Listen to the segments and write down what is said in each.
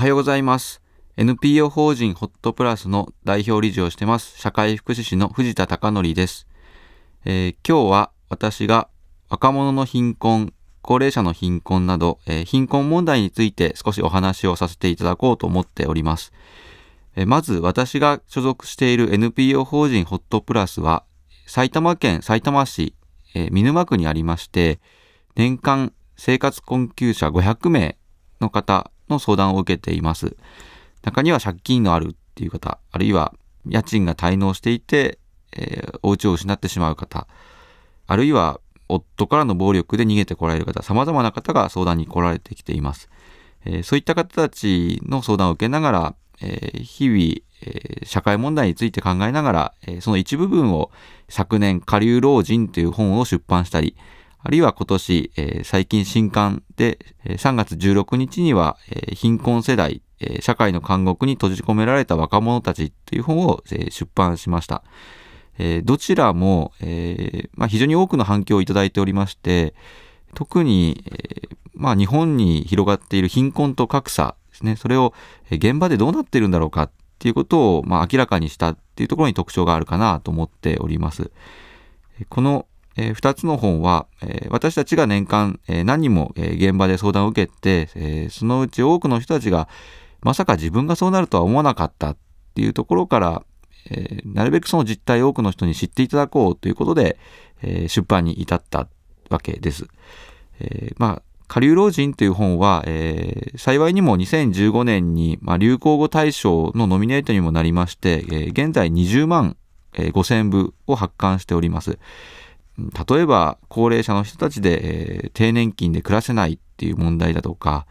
はようございます。NPO 法人ホットプラスの代表理事をしてます、社会福祉士の藤田貴則です、えー、今日は私が若者の貧困、高齢者の貧困など、えー、貧困問題について少しお話をさせていただこうと思っております。えー、まず私が所属している NPO 法人ホットプラスは埼玉県埼玉市、えー、見沼区にありまして、年間生活困窮者500名の方の相談を受けています。中には借金のあるっていう方、あるいは家賃が滞納していて、えー、お家を失ってしまう方、あるいは夫からの暴力で逃げてこられる方、様々な方が相談に来られてきています。えー、そういった方たちの相談を受けながら、えー、日々、えー、社会問題について考えながら、えその一部分を昨年、下流老人という本を出版したり、あるいは今年、えー、最近新刊で、えー、3月16日には、えー、貧困世代、えー、社会の監獄に閉じ込められた若者たちという本を、えー、出版しました。えー、どちらも、えーまあ、非常に多くの反響をいただいておりまして、特に、えーまあ、日本に広がっている貧困と格差ですね、それを現場でどうなっているんだろうかっていうことを、まあ、明らかにしたっていうところに特徴があるかなと思っております。このえー、2つの本は、えー、私たちが年間、えー、何人も、え現場で相談を受けて、えそのうち多くの人たちがまさか自分がそうなるとは思わなかったっていうところから、えなるべくその実態を多くの人に知っていただこうということで、え出版に至ったわけです。えまあ下流老人という本は、えー、幸いにも2015年に、まあ、流行語大賞のノミネートにもなりまして、えー、現在20万、えー、5000部を発刊しております。例えば高齢者の人たちで、えー、低年金で暮らせないっていう問題だとか、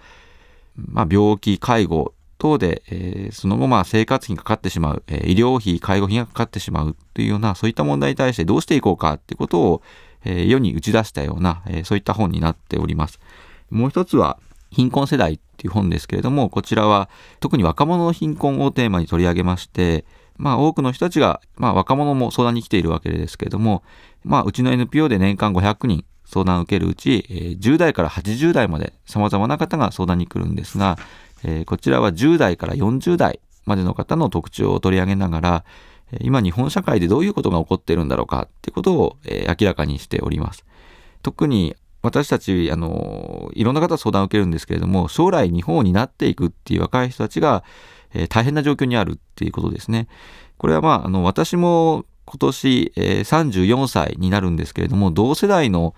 まあ、病気介護等で、えー、その後まあ生活費がかかってしまう、えー、医療費介護費がかかってしまうというようなそういった問題に対してどうしていこうかっていうことを、え、世に打ち出したような、えそういった本になっております。もう一つは貧困世代っていう本ですけれどもこちらは特に若者の貧困をテーマに取り上げましてまあ多くの人たちが、まあ若者も相談に来ているわけですけれども、まあうちの NPO で年間500人相談を受けるうち、えー、10代から80代まで様々な方が相談に来るんですが、えー、こちらは10代から40代までの方の特徴を取り上げながら、今日本社会でどういうことが起こっているんだろうかっていうことを、えー、明らかにしております。特に私たち、あの、いろんな方相談を受けるんですけれども、将来日本を担っていくっていう若い人たちが、えー、大変な状況にあるっていうことですね。これはまあ、あの、私も今年、えー、34歳になるんですけれども、同世代の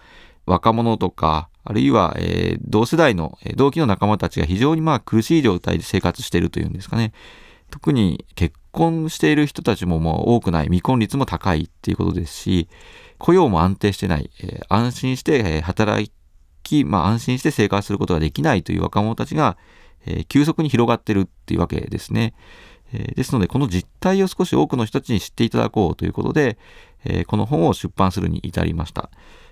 若者とか、あるいは、えー、同世代の、同期の仲間たちが非常にまあ苦しい状態で生活しているというんですかね。特に結婚している人たちももう多くない、未婚率も高いっていうことですし、雇用も安定してない、えー、安心して、働き、まあ安心して生活することができないという若者たちが、え、急速に広がってるっていうわけですね。え、ですので、この実態を少し多くの人たちに知っていただこうということで、え、この本を出版するに至りました。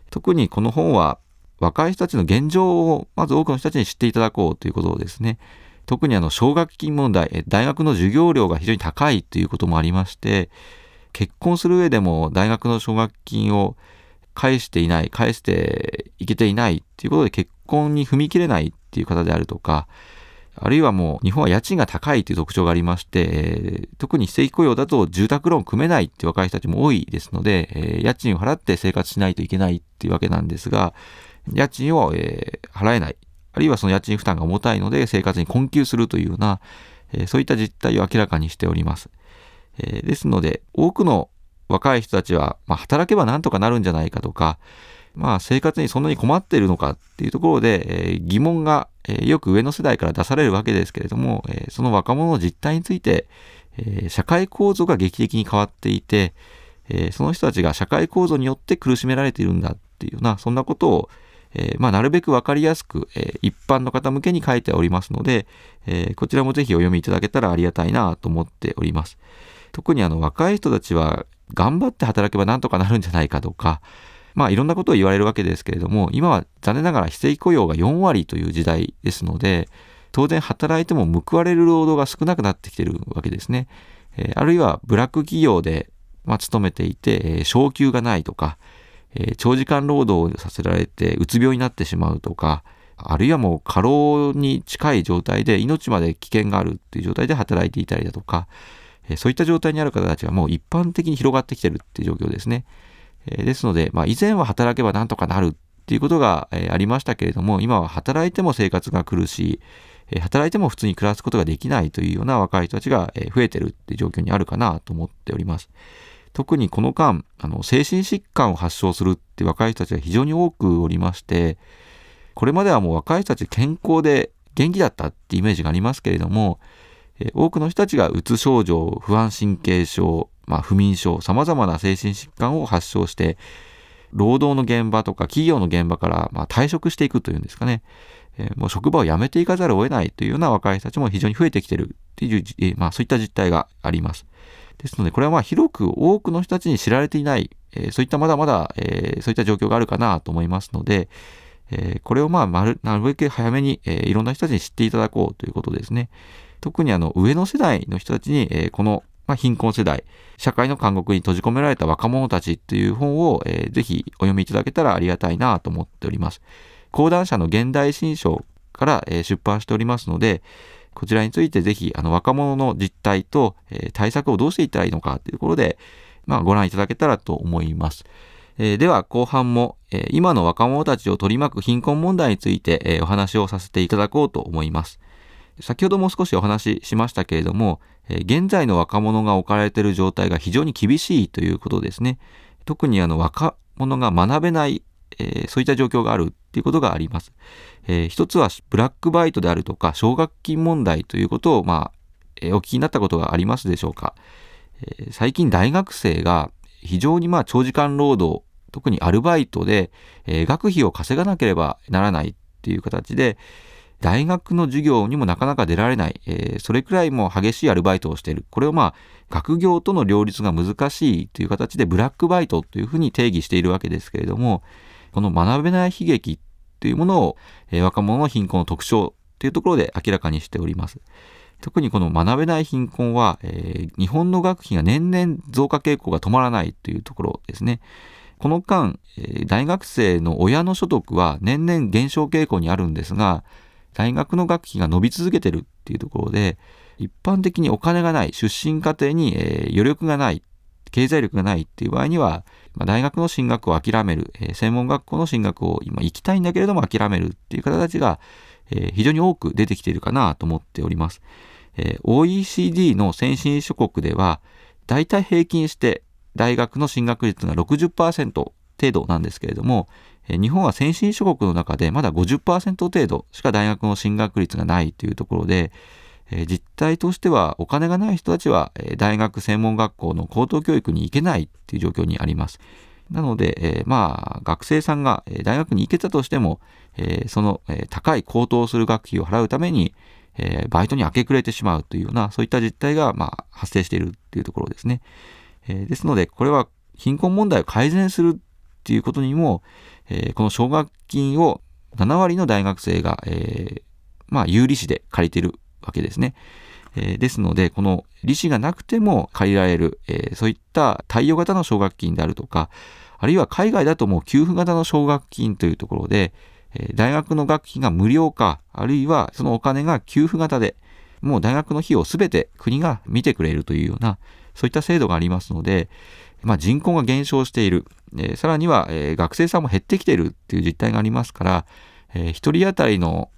特にこの本は、若い人たちの現状をまず多くの人たちに知っていただこうということをですね、特にあの奨学金問題、大学の授業料が非常に高いということもありまして、結婚する上でも大学の奨学金を返していない、返していけていないということで結婚に踏み切れないっていう方であるとか、あるいはもう日本は家賃が高いという特徴がありまして、特に非正規雇用だと住宅ローン組めないっていう若い人たちも多いですので、家賃を払って生活しないといけないっていうわけなんですが、家賃を、払えない、あるいはその家賃負担が重たいので生活に困窮するというような、そういった実態を明らかにしております。えですので、多くの若い人たちは、まあ、働けばなんとかなるんじゃないかとか、まあ、生活にそんなに困っているのかっていうところで、えー、疑問が、えー、よく上の世代から出されるわけですけれども、えー、その若者の実態について、え社会構造が劇的に変わっていて、えその人たちが社会構造によって苦しめられているんだっていうような、そんなことを、えまあ、なるべくわかりやすく、え一般の方向けに書いておりますので、えこちらもぜひお読みいただけたらありがたいなと思っております。特にあの若い人たちは頑張って働けばなんとかなるんじゃないかとか、まあいろんなことを言われるわけですけれども、今は残念ながら非正規雇用が4割という時代ですので、当然働いても報われる労働が少なくなってきてるわけですね。え、あるいはブラック企業で、まあ、勤めていて、え、昇給がないとか、え、長時間労働をさせられてうつ病になってしまうとか、あるいはもう過労に近い状態で命まで危険があるっていう状態で働いていたりだとか、えそういった状態にある方たちがもう一般的に広がってきてるっていう状況ですね。えですので、まあ、以前は働けばなんとかなるっていうことが、えありましたけれども、今は働いても生活が苦しい、え働いても普通に暮らすことができないというような若い人たちが、え増えてるっていう状況にあるかなと思っております。特にこの間、あの精神疾患を発症するって若い人たちが非常に多くおりまして、これまではもう若い人たち健康で元気だったってイメージがありますけれども、多くの人たちがうつ症状、不安神経症、まあ、不眠症、様々な精神疾患を発症して、労働の現場とか企業の現場からま退職していくというんですかね、もう職場を辞めていかざるを得ないというような若い人たちも非常に増えてきているっていう、まあ、そういった実態があります。ですので、これはまあ広く多くの人たちに知られていない、え、そういったまだまだ、え、そういった状況があるかなと思いますので、え、これをまあなるべく早めに、え、いろんな人たちに知っていただこうということですね。特にあの上の世代の人たちに、えー、この、まあ、貧困世代、社会の監獄に閉じ込められた若者たちという本を、えー、ぜひお読みいただけたらありがたいなと思っております。講談社の現代新書から、えー、出版しておりますので、こちらについてぜひあの若者の実態と、え、対策をどうしていったらいいのかというところで、まあ、ご覧いただけたらと思います。え、では後半も、え、今の若者たちを取り巻く貧困問題について、え、お話をさせていただこうと思います。先ほども少しお話ししましたけれども、え現在の若者が置かれている状態が非常に厳しいということですね。特にあの若者が学べない、えそういった状況があるっていうことがあります。えー、一つはブラックバイトであるとか奨学金問題ということを、まあえー、お聞きになったことがありますでしょうか、えー、最近大学生が非常にまあ長時間労働特にアルバイトで、え学費を稼がなければならないっていう形で大学の授業にもなかなか出られない、えそれくらいも激しいアルバイトをしているこれをまあ学業との両立が難しいという形でブラックバイトというふうに定義しているわけですけれどもこの学べない悲劇というものを、えー、若者の貧困の特徴というところで明らかにしております。特にこの学べない貧困は、えー、日本の学費が年々増加傾向が止まらないというところですね。この間、大学生の親の所得は年々減少傾向にあるんですが、大学の学費が伸び続けてるっていうところで、一般的にお金がない、出身家庭に、え、余力がない、経済力がないっていう場合には、ま、大学の進学を諦める、え、専門学校の進学を今行きたいんだけれども諦めるっていう方たちが、え、非常に多く出てきているかなと思っております。え、OECD の先進諸国では、大体平均して大学の進学率が60%程度なんですけれども、日本は先進諸国の中でまだ50%程度しか大学の進学率がないというところで、実態としてはお金がない人たちは、大学専門学校の高等教育に行けないっていう状況にあります。なので、えー、まあ学生さんが大学に行けたとしても、えー、その、高い高騰する学費を払うために、えバイトに明け暮れてしまうというようなそういった実態が、まあ、発生しているっていうところですね。えですのでこれは貧困問題を改善するっていうことにも、えこの奨学金を7割の大学生が、えまあ、有利子で借りてるわけですね。えー、ですので、この利子がなくても借りられる、えー、そういった貸与型の奨学金であるとか、あるいは海外だともう給付型の奨学金というところで、えー、大学の学費が無料か、あるいはそのお金が給付型で、もう大学の費用をすべて国が見てくれるというような、そういった制度がありますので、まあ、人口が減少している、えー、さらには、えー、学生さんも減ってきているっていう実態がありますから、えー、1人当たりの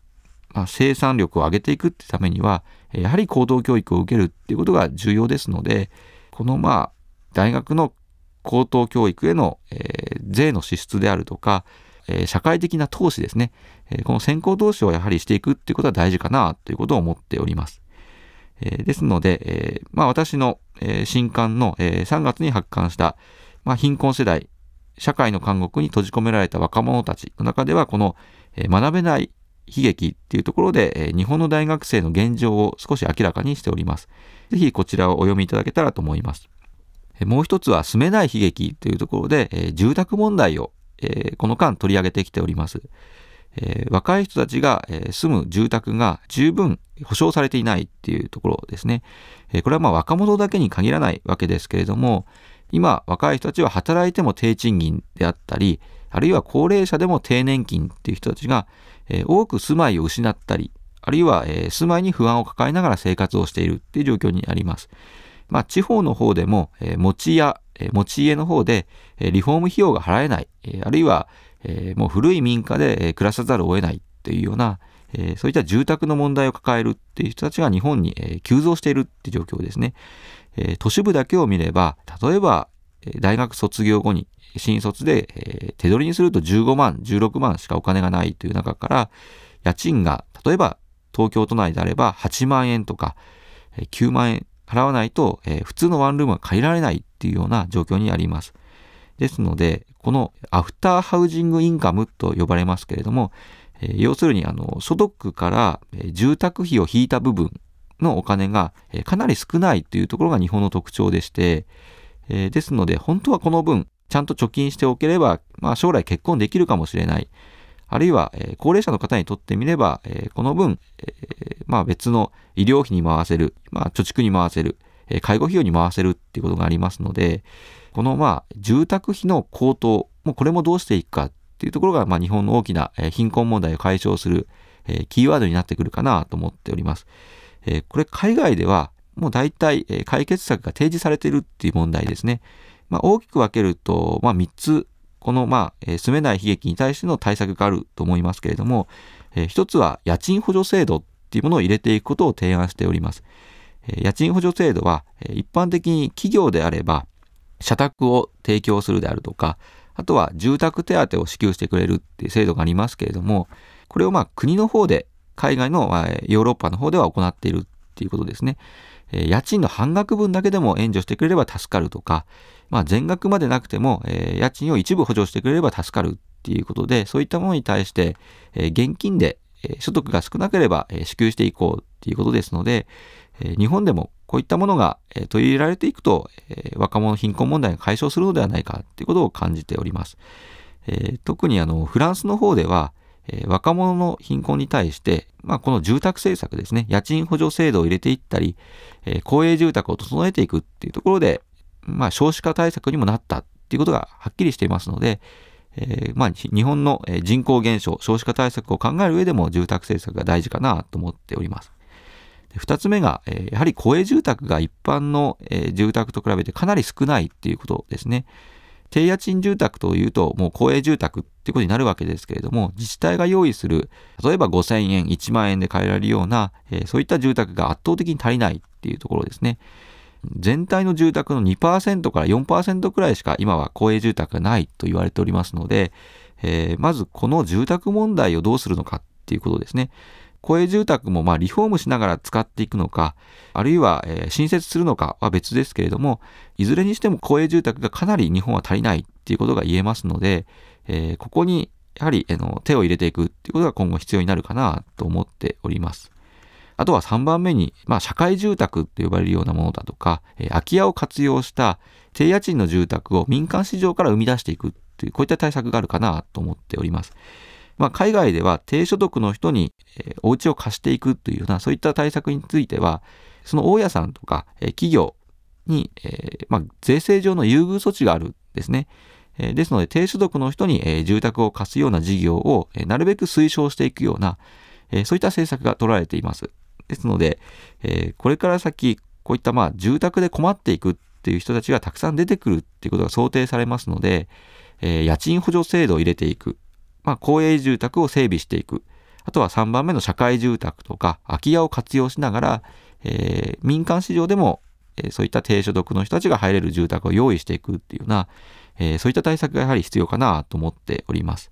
まあ、生産力を上げていくってためには、やはり高等教育を受けるっていうことが重要ですので、このまあ、大学の高等教育への、えー、税の支出であるとか、え、社会的な投資ですね、え、この先行投資をやはりしていくっていうことは大事かなということを思っております。え、ですので、えまあ、私の、え新刊の、え3月に発刊した、まあ、貧困世代、社会の監獄に閉じ込められた若者たちの中では、この、え学べない悲劇っていうところで、え日本の大学生の現状を少し明らかにしております。ぜひこちらをお読みいただけたらと思います。もう一つは住めない悲劇というところで、え住宅問題を、えこの間取り上げてきております。えー、若い人たちが、えー、住む住宅が十分保障されていないっていうところですね。え、これはまあ若者だけに限らないわけですけれども、今若い人たちは働いても低賃金であったり、あるいは高齢者でも低年金っていう人たちが、え、多く住まいを失ったり、あるいは、え、住まいに不安を抱えながら生活をしているっていう状況にあります。まあ、地方の方でも、えー、持ち家、え、持ち家の方で、え、リフォーム費用が払えない、え、あるいは、え、もう古い民家で、え、暮らさざるを得ないっていうような、え、そういった住宅の問題を抱えるっていう人たちが日本に、え、急増しているっていう状況ですね。え、都市部だけを見れば、例えば、大学卒業後に新卒で、え、手取りにすると15万、16万しかお金がないという中から、家賃が例えば東京都内であれば8万円とか9万円払わないと、えー、普通のワンルームは借りられないっていうような状況にあります。ですので、このアフターハウジングインカムと呼ばれますけれども、えー、要するにあの所得から、住宅費を引いた部分のお金が、え、かなり少ないというところが日本の特徴でして、えー、ですので本当はこの分ちゃんと貯金しておければ、まあ、将来結婚できるかもしれない。あるいは、え、高齢者の方にとってみれば、え、この分、え、まあ、別の医療費に回せる、まあ、貯蓄に回せる、え介護費用に回せるっていうことがありますので、このまあ、住宅費の高騰、もうこれもどうしていくかっていうところが、まあ、日本の大きな、え貧困問題を解消する、えキーワードになってくるかなと思っております。えこれ海外では、もう大体、え解決策が提示されているっていう問題ですね。まあ、大きく分けると、まあ、3つこの、まあ、えー、住めない悲劇に対しての対策があると思いますけれども、えー、一つは家賃補助制度っていうものを入れていくことを提案しております。えー、家賃補助制度は、え、一般的に企業であれば、社宅を提供するであるとか、あとは住宅手当を支給してくれるっていう制度がありますけれども、これをまあ国の方で、海外の、まあ、ヨーロッパの方では行っているっていうことですね。え、家賃の半額分だけでも援助してくれれば助かるとか、まあ、全額までなくても、え、家賃を一部補助してくれれば助かるっていうことで、そういったものに対して、え、現金で、え所得が少なければ、え支給していこうっていうことですので、え日本でもこういったものが、え取り入れられていくと、え若者貧困問題が解消するのではないかっていうことを感じております。え特にあのフランスの方では、え若者の貧困に対して、まあ、この住宅政策ですね、家賃補助制度を入れていったり、え公営住宅を整えていくっていうところで、まあ、少子化対策にもなったっていうことがはっきりしていますので、えー、まあ、日本の人口減少、少子化対策を考える上でも住宅政策が大事かなと思っております。二つ目が、えー、やはり公営住宅が一般の、えー、住宅と比べてかなり少ないっていうことですね。低家賃住宅というと、もう公営住宅ってことになるわけですけれども、自治体が用意する、例えば5000円、1万円で買えられるような、えー、そういった住宅が圧倒的に足りないっていうところですね。全体の住宅の2%から4%くらいしか今は公営住宅がないと言われておりますので、えー、まずこの住宅問題をどうするのかっていうことですね。公営住宅もまあリフォームしながら使っていくのか、あるいは、新設するのかは別ですけれども、いずれにしても公営住宅がかなり日本は足りないっていうことが言えますので、えー、ここにやはり、え、の手を入れていくっていうことが今後必要になるかなと思っております。あとは3番目に、まあ、社会住宅って呼ばれるようなものだとか、えー、空き家を活用した低家賃の住宅を民間市場から生み出していくという、こういった対策があるかなと思っております。まあ、海外では低所得の人に、えー、お家を貸していくというような、そういった対策については、その大家さんとか、えー、企業に、えー、まあ、税制上の優遇措置があるんですね。ですので、低所得の人に、住宅を貸すような事業を、なるべく推奨していくような、そういった政策が取られています。ですので、これから先、こういったまあ住宅で困っていくっていう人たちがたくさん出てくるっていうことが想定されますので、家賃補助制度を入れていく。まあ、公営住宅を整備していく。あとは3番目の社会住宅とか空き家を活用しながら、民間市場でも、そういった低所得の人たちが入れる住宅を用意していくっていうような、えー、そういった対策がやはり必要かなと思っております。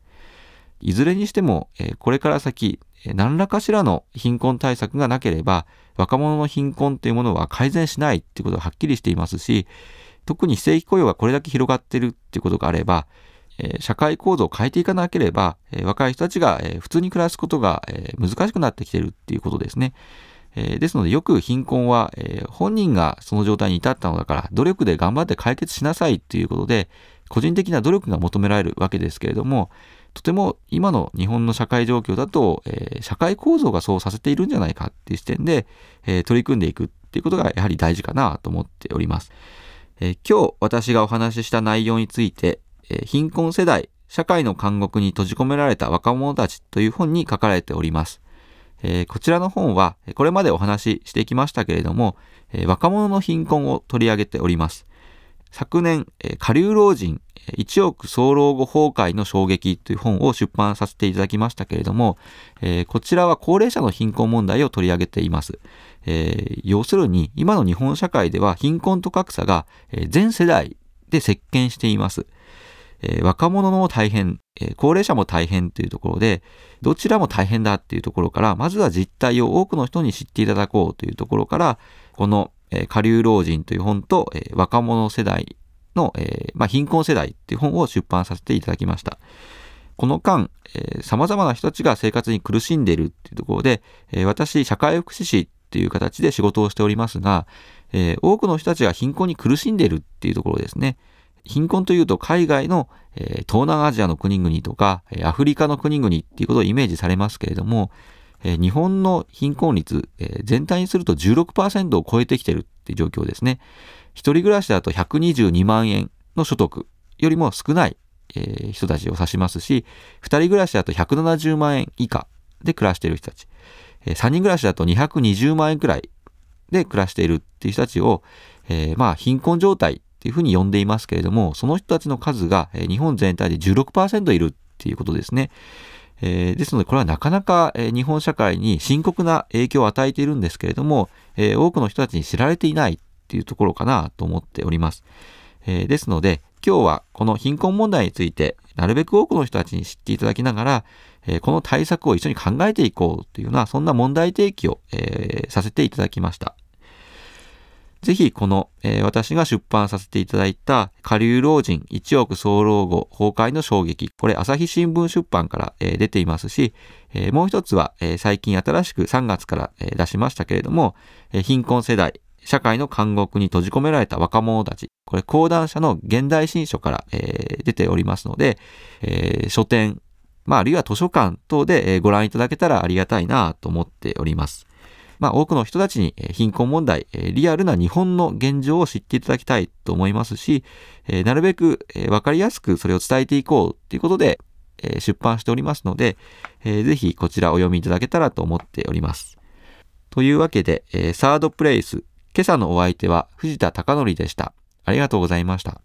いずれにしても、えこれから先、何らかしらの貧困対策がなければ、若者の貧困というものは改善しないっていうことがはっきりしていますし、特に非正規雇用がこれだけ広がってるっていうことがあれば、社会構造を変えていかなければ、若い人たちが、普通に暮らすことが、難しくなってきてるっていうことですね。ですのでよく貧困は、本人がその状態に至ったのだから努力で頑張って解決しなさいっていうことで個人的な努力が求められるわけですけれどもとても今の日本の社会状況だと、えー、社会構造がそうさせているんじゃないかっていう視点で、えー、取り組んでいくっていうことがやはり大事かなと思っております。えー、今日私がお話しした内容について、え貧困世代社会の監獄に閉じ込められた若者たちという本に書かれております。えー、こちらの本は、これまでお話ししてきましたけれども、えー、若者の貧困を取り上げております。昨年、下流老人1億総老後崩壊の衝撃という本を出版させていただきましたけれども、こちらは高齢者の貧困問題を取り上げています。要するに、今の日本社会では貧困と格差が、全世代で席巻しています。若者も大変、高齢者も大変というところで、どちらも大変だっていうところから、まずは実態を多くの人に知っていただこうというところから、この、え下流老人という本と、え若者世代の、えまあ、貧困世代っていう本を出版させていただきました。この間、えー、様々な人たちが生活に苦しんでいるっていうところで、えー、私、社会福祉士っていう形で仕事をしておりますが、えー、多くの人たちが貧困に苦しんでいるっていうところですね。貧困というと海外の、えー、東南アジアの国々とか、えアフリカの国々っていうことをイメージされますけれども、えー、日本の貧困率、えー、全体にすると16%を超えてきてるっていう状況ですね。一人暮らしだと122万円の所得よりも少ない、えー、人たちを指しますし、二人暮らしだと170万円以下で暮らしている人たち。えー、人暮らしだと220万円くらいで暮らしているっていう人たちを、えー、まあ貧困状態っていうふうに呼んでいますけれども、その人たちの数が、日本全体で16%いるっていうことですね。えー、ですので、これはなかなか、えー、日本社会に深刻な影響を与えているんですけれども、えー、多くの人たちに知られていないっていうところかなと思っております。えー、ですので、今日はこの貧困問題について、なるべく多くの人たちに知っていただきながら、えー、この対策を一緒に考えていこうというような、そんな問題提起を、えー、させていただきました。ぜひこの、えー、私が出版させていただいた下流老人一億総老後崩壊の衝撃。これ朝日新聞出版から、えー、出ていますし、えー、もう一つは、え最近新しく3月から、え出しましたけれども、え貧困世代、社会の監獄に閉じ込められた若者たち。これ講談社の現代新書から、え出ておりますので、え書店、まあ、あるいは図書館等で、えご覧いただけたらありがたいなと思っております。まあ、多くの人たちに貧困問題、リアルな日本の現状を知っていただきたいと思いますし、なるべくわかりやすくそれを伝えていこうということで出版しておりますので、ぜひこちらお読みいただけたらと思っております。というわけで、サードプレイス、今朝のお相手は藤田貴則でした。ありがとうございました。